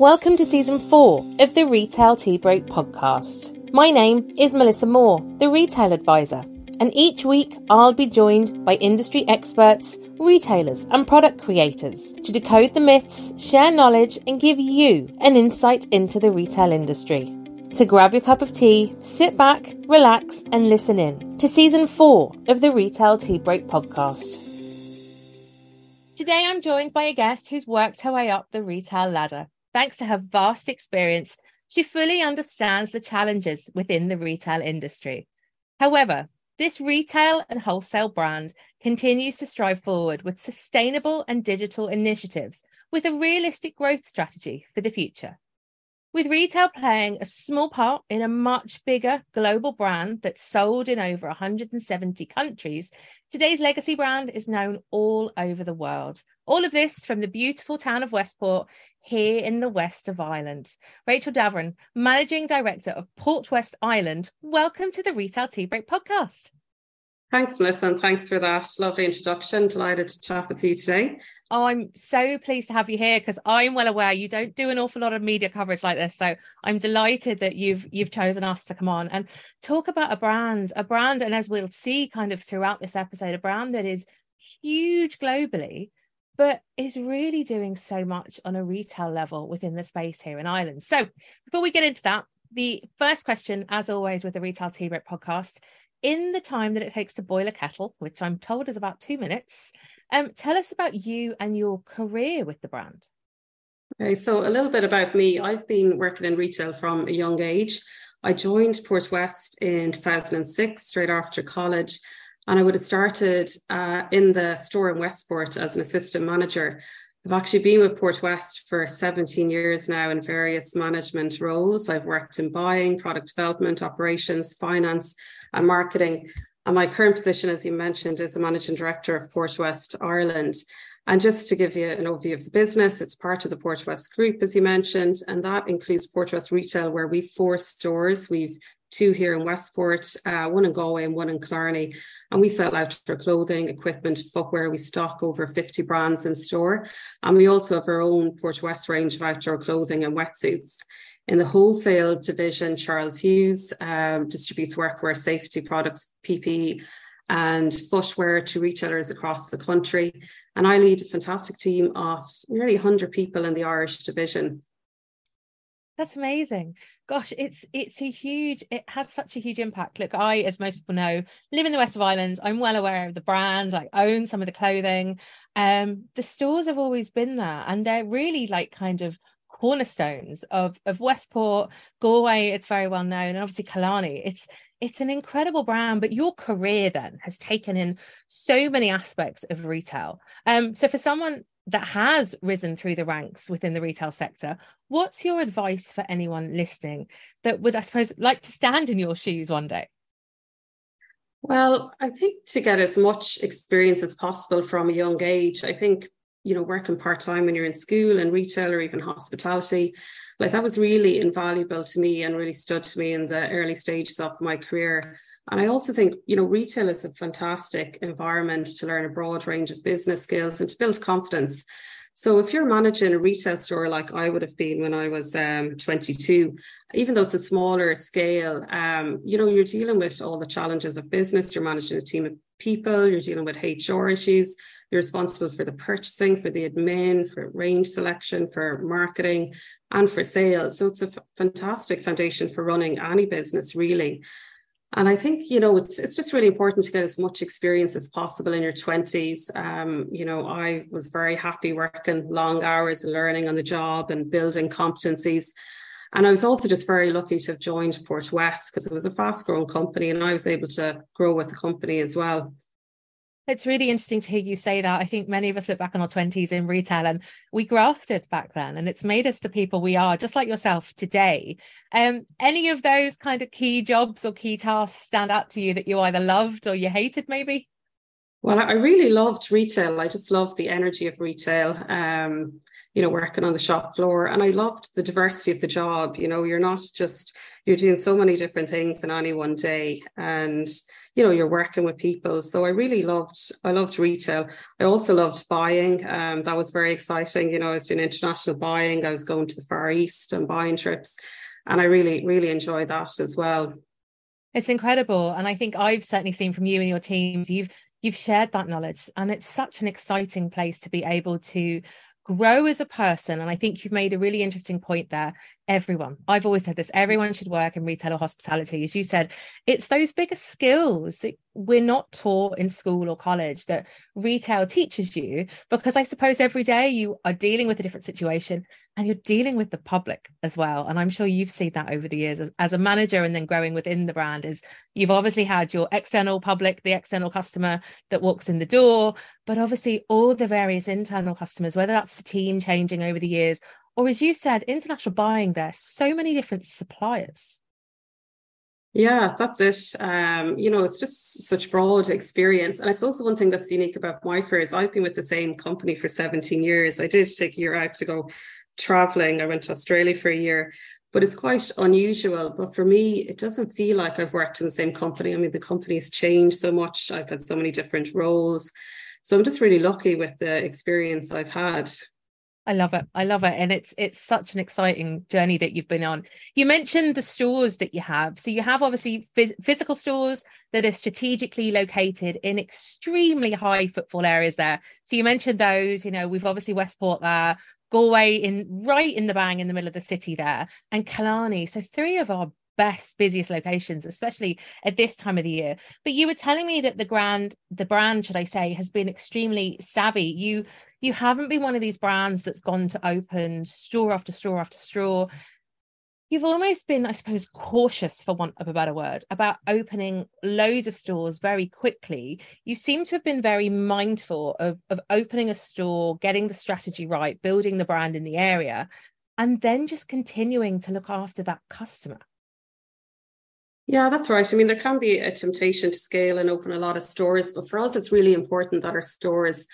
Welcome to season four of the Retail Tea Break podcast. My name is Melissa Moore, the Retail Advisor, and each week I'll be joined by industry experts, retailers, and product creators to decode the myths, share knowledge, and give you an insight into the retail industry. So grab your cup of tea, sit back, relax, and listen in to season four of the Retail Tea Break podcast. Today I'm joined by a guest who's worked her way up the retail ladder Thanks to her vast experience, she fully understands the challenges within the retail industry. However, this retail and wholesale brand continues to strive forward with sustainable and digital initiatives with a realistic growth strategy for the future. With retail playing a small part in a much bigger global brand that's sold in over 170 countries, today's legacy brand is known all over the world. All of this from the beautiful town of Westport here in the west of Ireland. Rachel Davoren, Managing Director of Port West Ireland, welcome to the Retail Tea Break podcast. Thanks, Melissa, and thanks for that lovely introduction. Delighted to chat with you today. Oh, I'm so pleased to have you here because I'm well aware you don't do an awful lot of media coverage like this. So I'm delighted that you've you've chosen us to come on and talk about a brand, a brand, and as we'll see kind of throughout this episode, a brand that is huge globally, but is really doing so much on a retail level within the space here in Ireland. So before we get into that, the first question, as always with the Retail Tea Break podcast, in the time that it takes to boil a kettle, which I'm told is about two minutes, um, tell us about you and your career with the brand. Okay, so a little bit about me. I've been working in retail from a young age. I joined Port West in 2006, straight after college, and I would have started uh, in the store in Westport as an assistant manager. I've actually been with Port West for 17 years now in various management roles. I've worked in buying, product development, operations, finance, and marketing. And my current position, as you mentioned, is the managing director of Port West Ireland. And just to give you an overview of the business, it's part of the Port West Group, as you mentioned, and that includes Port West Retail, where we've four stores. We've two here in Westport, uh, one in Galway and one in Killarney. And we sell outdoor clothing, equipment, footwear. We stock over 50 brands in store. And we also have our own Port West range of outdoor clothing and wetsuits. In the wholesale division, Charles Hughes um, distributes workwear, safety products, PPE, and footwear to retailers across the country. And I lead a fantastic team of nearly 100 people in the Irish division. That's amazing. Gosh, it's it's a huge, it has such a huge impact. Look, I, as most people know, live in the west of Ireland. I'm well aware of the brand. I own some of the clothing. Um, the stores have always been there and they're really like kind of cornerstones of of Westport, Galway, it's very well known, and obviously Killarney. It's it's an incredible brand, but your career then has taken in so many aspects of retail. Um, so for someone that has risen through the ranks within the retail sector. What's your advice for anyone listening that would, I suppose, like to stand in your shoes one day? Well, I think to get as much experience as possible from a young age, I think, you know, working part time when you're in school and retail or even hospitality, like that was really invaluable to me and really stood to me in the early stages of my career. And I also think, you know, retail is a fantastic environment to learn a broad range of business skills and to build confidence. So if you're managing a retail store like I would have been when I was um, 22, even though it's a smaller scale, um, you know, you're dealing with all the challenges of business. You're managing a team of people. You're dealing with HR issues. You're responsible for the purchasing, for the admin, for range selection, for marketing, and for sales. So it's a f- fantastic foundation for running any business, really. And I think, you know, it's it's just really important to get as much experience as possible in your 20s. Um, you know, I was very happy working long hours learning on the job and building competencies. And I was also just very lucky to have joined Port West because it was a fast growing company and I was able to grow with the company as well. It's really interesting to hear you say that. I think many of us look back on our 20s in retail and we grafted back then and it's made us the people we are, just like yourself today. Um, any of those kind of key jobs or key tasks stand out to you that you either loved or you hated, maybe? Well, I really loved retail. I just loved the energy of retail. Um, you know, working on the shop floor. And I loved the diversity of the job. You know, you're not just, you're doing so many different things in any one day. And, you know, you're working with people. So I really loved, I loved retail. I also loved buying. Um, that was very exciting. You know, I was doing international buying. I was going to the Far East and buying trips. And I really, really enjoyed that as well. It's incredible. And I think I've certainly seen from you and your teams, you've you've shared that knowledge and it's such an exciting place to be able to grow as a person. And I think you've made a really interesting point there. Everyone, I've always said this, everyone should work in retail or hospitality. As you said, it's those bigger skills that we're not taught in school or college that retail teaches you, because I suppose every day you are dealing with a different situation and you're dealing with the public as well. And i'm sure you've seen that over the years as, as a manager and then growing within the brand is you've obviously had your external public the external customer that walks in the door but obviously all the various internal customers whether that's the team changing over the years or as you said international buying there's so many different suppliers yeah, that's it. Um, you know, it's just such broad experience. And I suppose the one thing that's unique about my career is I've been with the same company for 17 years. I did take a year out to go traveling. I went to Australia for a year, but it's quite unusual. But for me, it doesn't feel like I've worked in the same company. I mean, the company's changed so much. I've had so many different roles. So I'm just really lucky with the experience I've had. I love it. I love it. And it's it's such an exciting journey that you've been on. You mentioned the stores that you have. So you have obviously phys- physical stores that are strategically located in extremely high footfall areas there. So you mentioned those, you know, we've obviously Westport there, Galway in right in the bang in the middle of the city there, and Killarney. So three of our best busiest locations especially at this time of the year but you were telling me that the brand the brand should i say has been extremely savvy you you haven't been one of these brands that's gone to open store after store after store you've almost been, I suppose, cautious, for want of a better word, about opening loads of stores very quickly. You seem to have been very mindful of, of opening a store, getting the strategy right, building the brand in the area, and then just continuing to look after that customer. Yeah, that's right. I mean, there can be a temptation to scale and open a lot of stores, but for us, it's really important that our stores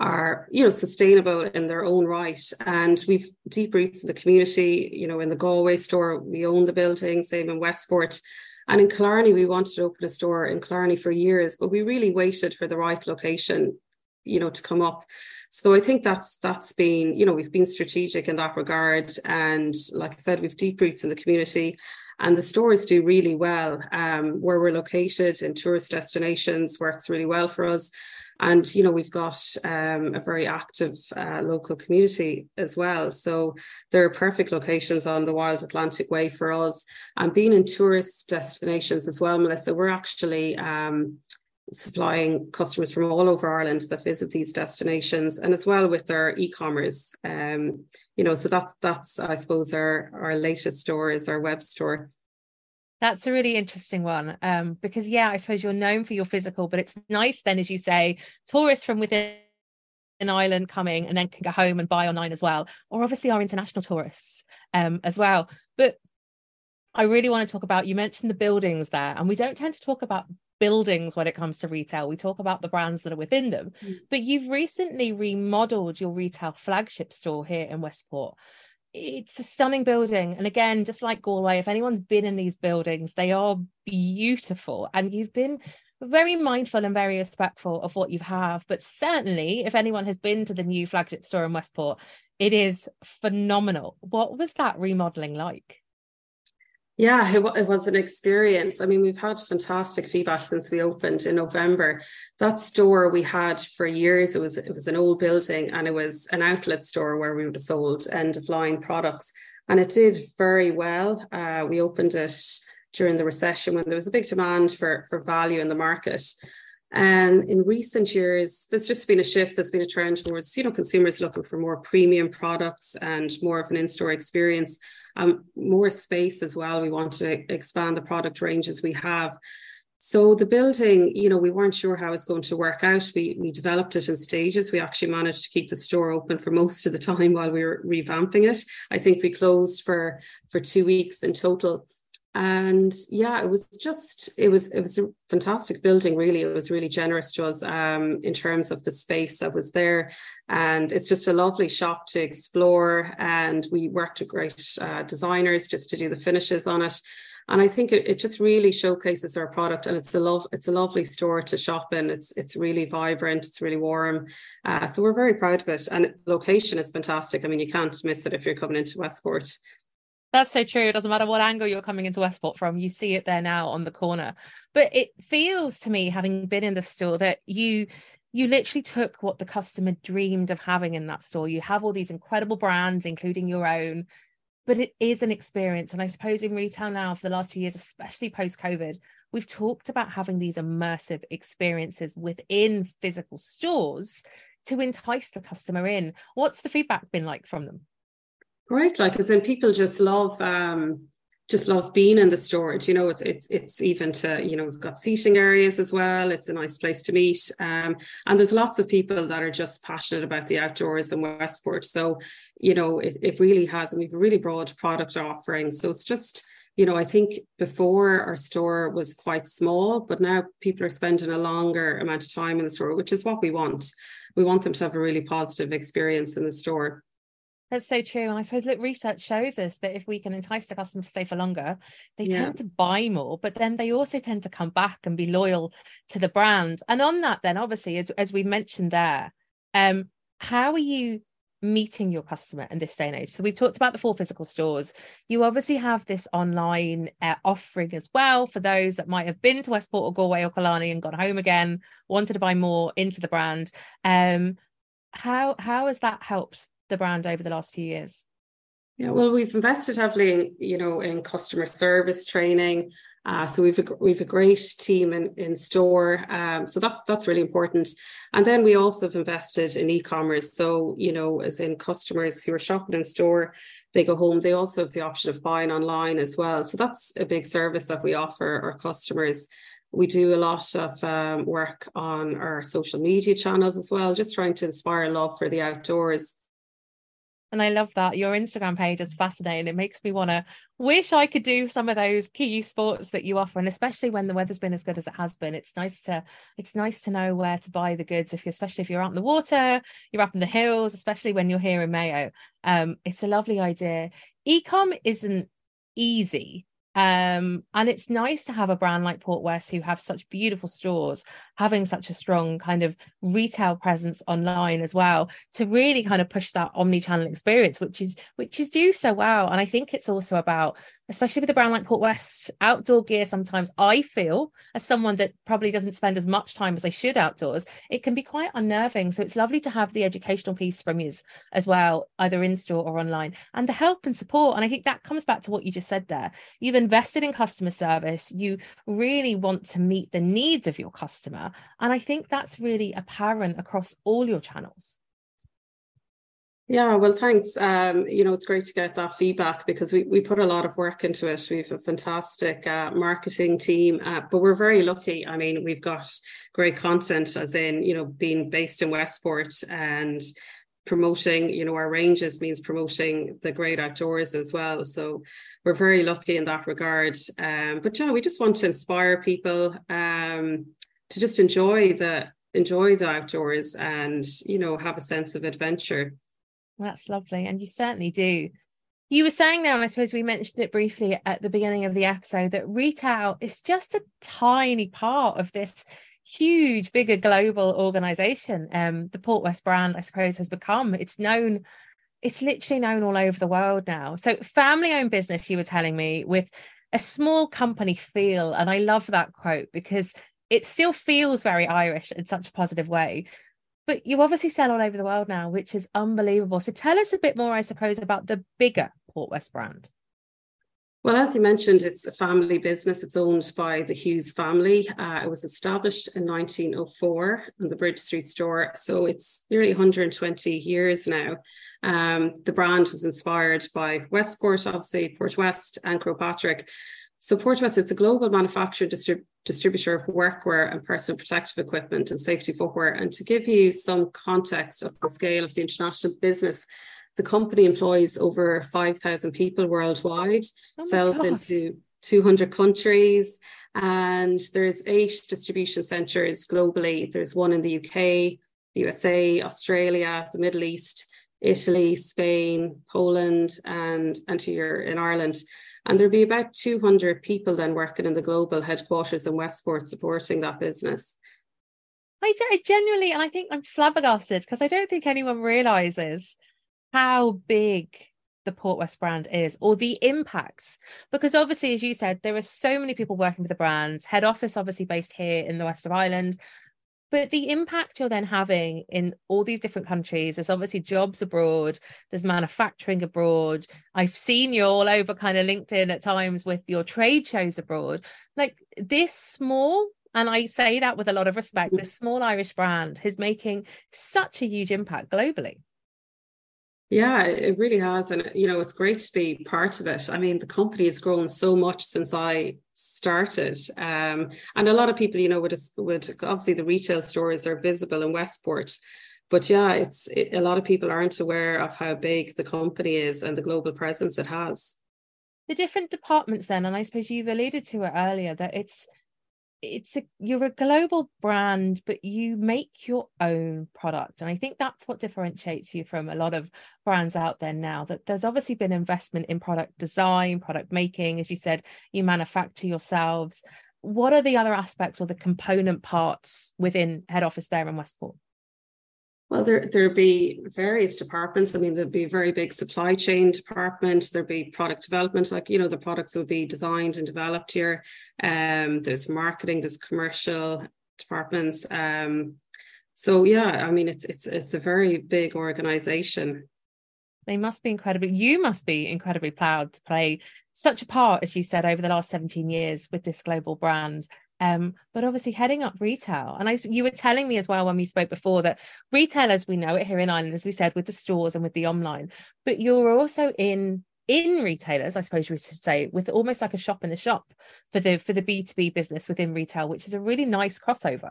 are you know sustainable in their own right. And we've deep roots in the community you know in the galway store. We own the building same in westport. And in killarney we wanted to open a store in killarney for years but we really waited for the right location you know to come up. So i think that's that's been you know we've been strategic in that regard. And like i said we've deep roots in the community and the stores do really well um, where we're located in tourist destinations works really well for us. And you know we've got um, a very active uh, local community as well. So there are perfect locations on the wild atlantic way for us. And being in tourist destinations as well melissa we're actually um, supplying customers from all over Ireland that visit these destinations and as well with their e-commerce um, you know so that's that's I suppose our our latest store is our web store that's a really interesting one. Um, because yeah, I suppose you're known for your physical, but it's nice then, as you say, tourists from within an island coming and then can go home and buy online as well, or obviously our international tourists um, as well. But I really want to talk about you mentioned the buildings there, and we don't tend to talk about buildings when it comes to retail. We talk about the brands that are within them. Mm. But you've recently remodeled your retail flagship store here in Westport it's a stunning building. And again, just like Galway, if anyone's been in these buildings, they are beautiful. And you've been very mindful and very respectful of what you have. But certainly, if anyone has been to the new flagship store in Westport, it is phenomenal. What was that remodeling like? Yeah, it, it, was an experience. I mean, we've had fantastic feedback since we opened in November. That store we had for years. It was it was an old building and it was an outlet store where we would have sold end of line products, and it did very well. Uh, we opened it during the recession when there was a big demand for for value in the market. And in recent years, there's just been a shift. There's been a trend towards, you know, consumers looking for more premium products and more of an in-store experience um, more space as well. We want to expand the product ranges we have. So the building, you know, we weren't sure how it's going to work out. We we developed it in stages. We actually managed to keep the store open for most of the time while we were revamping it. I think we closed for for two weeks in total. And yeah it was just it was it was a fantastic building really. It was really generous to us um, in terms of the space that was there. And it's just a lovely shop to explore. And we worked with great uh, designers just to do the finishes on it. And I think it, it just really showcases our product. And it's a love it's a lovely store to shop in. It's it's really vibrant. It's really warm. Uh, so we're very proud of it. And location is fantastic. I mean you can't miss it if you're coming into Westport that's so true. It doesn't matter what angle you're coming into Westport from, you see it there now on the corner. But it feels to me, having been in the store, that you you literally took what the customer dreamed of having in that store. You have all these incredible brands, including your own, but it is an experience. And I suppose in retail now, for the last few years, especially post COVID, we've talked about having these immersive experiences within physical stores to entice the customer in. What's the feedback been like from them? Right, like as in people just love um just love being in the storage. You know, it's it's it's even to you know we've got seating areas as well. It's a nice place to meet, um, and there's lots of people that are just passionate about the outdoors in Westport. So you know, it it really has, and we've a really broad product offering. So it's just you know, I think before our store was quite small, but now people are spending a longer amount of time in the store, which is what we want. We want them to have a really positive experience in the store. That's so true. And I suppose look, research shows us that if we can entice the customer to stay for longer, they yeah. tend to buy more, but then they also tend to come back and be loyal to the brand. And on that, then obviously, as, as we mentioned there, um, how are you meeting your customer in this day and age? So we've talked about the four physical stores. You obviously have this online uh, offering as well for those that might have been to Westport or Galway or Killarney and gone home again, wanted to buy more into the brand. Um, how how has that helped the brand over the last few years? Yeah, well, we've invested heavily, in, you know, in customer service training. Uh, so we've a, we've a great team in, in store. Um, so that that's really important. And then we also have invested in e-commerce. So you know, as in customers who are shopping in store, they go home. They also have the option of buying online as well. So that's a big service that we offer our customers. We do a lot of um, work on our social media channels as well, just trying to inspire love for the outdoors. And I love that. Your Instagram page is fascinating. It makes me want to wish I could do some of those key sports that you offer. And especially when the weather's been as good as it has been, it's nice to it's nice to know where to buy the goods if especially if you're out in the water, you're up in the hills, especially when you're here in Mayo. Um, it's a lovely idea. Ecom isn't easy um, and it's nice to have a brand like Portwest who have such beautiful stores, having such a strong kind of retail presence online as well, to really kind of push that omni-channel experience, which is which is do so well. And I think it's also about especially with a brand like Portwest, outdoor gear sometimes I feel, as someone that probably doesn't spend as much time as I should outdoors, it can be quite unnerving. So it's lovely to have the educational piece from you as well, either in store or online, and the help and support. And I think that comes back to what you just said there. You've invested in customer service, you really want to meet the needs of your customer. And I think that's really apparent across all your channels. Yeah, well, thanks. Um, you know, it's great to get that feedback because we, we put a lot of work into it. We have a fantastic uh, marketing team, uh, but we're very lucky. I mean, we've got great content, as in, you know, being based in Westport and promoting, you know, our ranges means promoting the great outdoors as well. So we're very lucky in that regard. Um, but yeah, we just want to inspire people um, to just enjoy the enjoy the outdoors and you know have a sense of adventure that's lovely. And you certainly do. You were saying now, and I suppose we mentioned it briefly at the beginning of the episode, that retail is just a tiny part of this huge, bigger global organization. Um, the Portwest brand, I suppose, has become. It's known, it's literally known all over the world now. So, family owned business, you were telling me, with a small company feel. And I love that quote because it still feels very Irish in such a positive way. But you obviously sell all over the world now, which is unbelievable. So tell us a bit more, I suppose, about the bigger Port West brand. Well, as you mentioned, it's a family business. It's owned by the Hughes family. Uh, it was established in 1904 in the Bridge Street store. So it's nearly 120 years now. Um, the brand was inspired by Westport, obviously, Port West and Croagh Patrick. So Portwest, it's a global manufacturer distrib- distributor of workwear and personal protective equipment and safety footwear. And to give you some context of the scale of the international business, the company employs over 5,000 people worldwide, oh sells into 200 countries, and there's eight distribution centres globally. There's one in the UK, the USA, Australia, the Middle East, Italy, Spain, Poland, and, and here in Ireland. And there'd be about 200 people then working in the global headquarters in Westport supporting that business. I, I genuinely, and I think I'm flabbergasted because I don't think anyone realizes how big the Port West brand is or the impact. Because obviously, as you said, there are so many people working for the brand, head office obviously based here in the west of Ireland. But the impact you're then having in all these different countries, there's obviously jobs abroad, there's manufacturing abroad. I've seen you all over kind of LinkedIn at times with your trade shows abroad. Like this small and I say that with a lot of respect. This mm. small Irish brand is making such a huge impact globally. Yeah, it really has. And, you know, it's great to be part of it. I mean, the company has grown so much since I started. Um, and a lot of people, you know, would, would obviously the retail stores are visible in Westport. But yeah, it's it, a lot of people aren't aware of how big the company is and the global presence it has. The different departments, then, and I suppose you've alluded to it earlier, that it's it's a you're a global brand but you make your own product. And i think that's what differentiates you from a lot of brands out there now that there's obviously been investment in product design product making as you said you manufacture yourselves. What are the other aspects or the component parts within head office there in westport well, there there'd be various departments. I mean, there'd be a very big supply chain department. There'd be product development, like you know, the products would be designed and developed here. Um, there's marketing, there's commercial departments. Um, so yeah, I mean, it's it's it's a very big organization. They must be incredibly. You must be incredibly proud to play such a part, as you said, over the last 17 years with this global brand um, but obviously heading up retail. And I, you were telling me as well when we spoke before that retail, as we know it here in Ireland, as we said, with the stores and with the online, but you're also in in retailers, I suppose we should say, with almost like a shop in a shop for the for the B two B business within retail, which is a really nice crossover.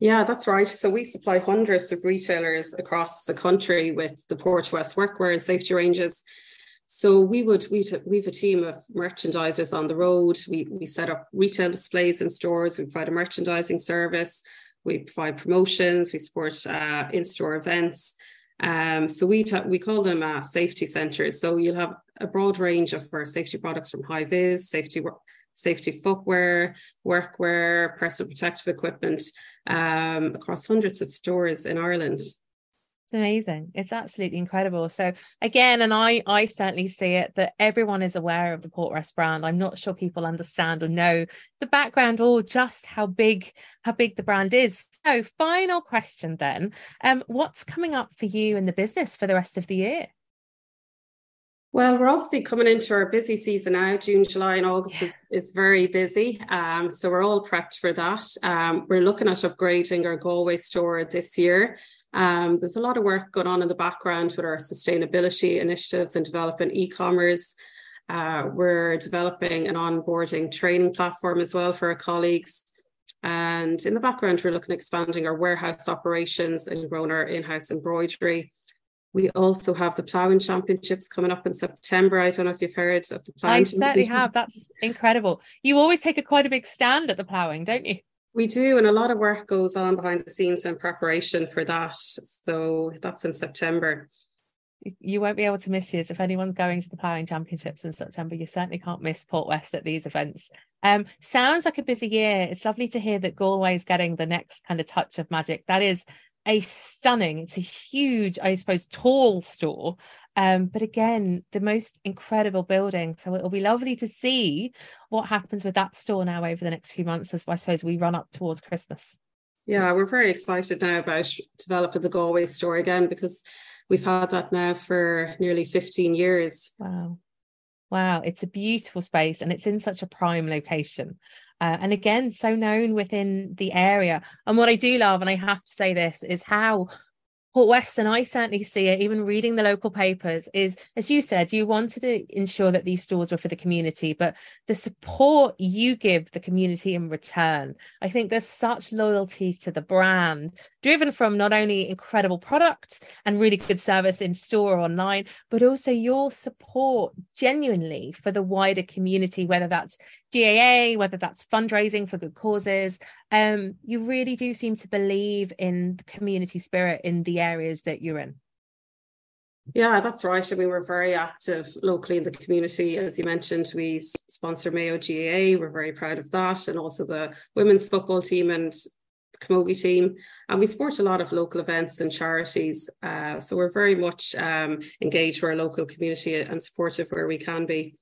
Yeah, that's right. So we supply hundreds of retailers across the country with the Port West workwear and safety ranges. So we would we we've a team of merchandisers on the road. We we set up retail displays in stores. We provide a merchandising service. We provide promotions. We support uh, in-store events. Um, so we we call them uh, safety centres. So you'll have a broad range of our safety products from high vis, safety safety footwear, workwear, personal protective equipment um, across hundreds of stores in Ireland. It's amazing. It's absolutely incredible. So again, and I I certainly see it that everyone is aware of the Port West brand. I'm not sure people understand or know the background or just how big how big the brand is. So final question then. Um, what's coming up for you in the business for the rest of the year? Well, we're obviously coming into our busy season now. June, July, and August yeah. is, is very busy. Um, so we're all prepped for that. Um, we're looking at upgrading our Galway store this year. Um, there's a lot of work going on in the background with our sustainability initiatives and developing e-commerce. Uh, we're developing an onboarding training platform as well for our colleagues. And in the background, we're looking at expanding our warehouse operations and growing our in-house embroidery. We also have the ploughing championships coming up in September. I don't know if you've heard of the ploughing. I certainly have. That's incredible. You always take a quite a big stand at the ploughing, don't you? We do, and a lot of work goes on behind the scenes in preparation for that. So that's in September. You won't be able to miss it if anyone's going to the ploughing championships in September. You certainly can't miss Port West at these events. Um, sounds like a busy year. It's lovely to hear that Galway is getting the next kind of touch of magic. That is a stunning, it's a huge, I suppose, tall store. Um, but again, the most incredible building. So it'll be lovely to see what happens with that store now over the next few months as I suppose we run up towards Christmas. Yeah, we're very excited now about developing the Galway store again because we've had that now for nearly 15 years. Wow. Wow, it's a beautiful space and it's in such a prime location. Uh, and again, so known within the area. And what I do love, and I have to say this, is how Port West, and I certainly see it, even reading the local papers, is as you said, you wanted to ensure that these stores were for the community, but the support you give the community in return. I think there's such loyalty to the brand, driven from not only incredible products and really good service in store or online, but also your support genuinely for the wider community, whether that's GAA, whether that's fundraising for good causes. Um, you really do seem to believe in the community spirit in the areas that you're in. Yeah, that's right. I mean, we're very active locally in the community. As you mentioned, we sponsor Mayo GAA. We're very proud of that. And also the women's football team and Camogie team. And we support a lot of local events and charities. Uh, so we're very much um, engaged with our local community and supportive where we can be.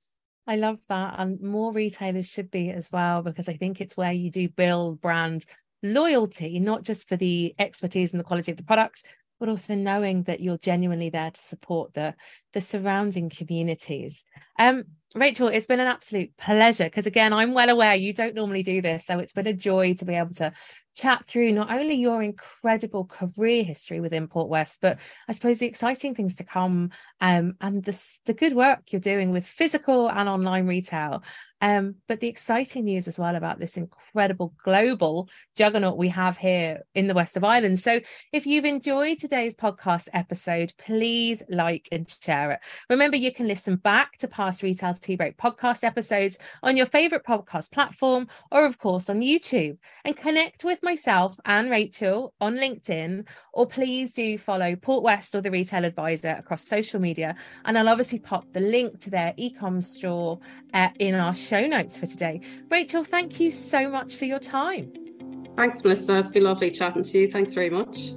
I love that. And more retailers should be as well, because I think it's where you do build brand loyalty, not just for the expertise and the quality of the product, but also knowing that you're genuinely there to support the the surrounding communities. Um, Rachel, it's been an absolute pleasure because again, I'm well aware you don't normally do this, so it's been a joy to be able to chat through not only your incredible career history within Port West, but I suppose the exciting things to come um, and the, the good work you're doing with physical and online retail. Um, but the exciting news as well about this incredible global juggernaut we have here in the West of Ireland. So if you've enjoyed today's podcast episode, please like and share it. Remember, you can listen back to past Retail Tea Break podcast episodes on your favorite podcast platform or, of course, on YouTube and connect with myself and Rachel on LinkedIn, or please do follow Port West or the Retail Advisor across social media. And I'll obviously pop the link to their e-com store uh, in our show notes for today. Rachel, thank you so much for your time. Thanks, Melissa. It's been lovely chatting to you. Thanks very much.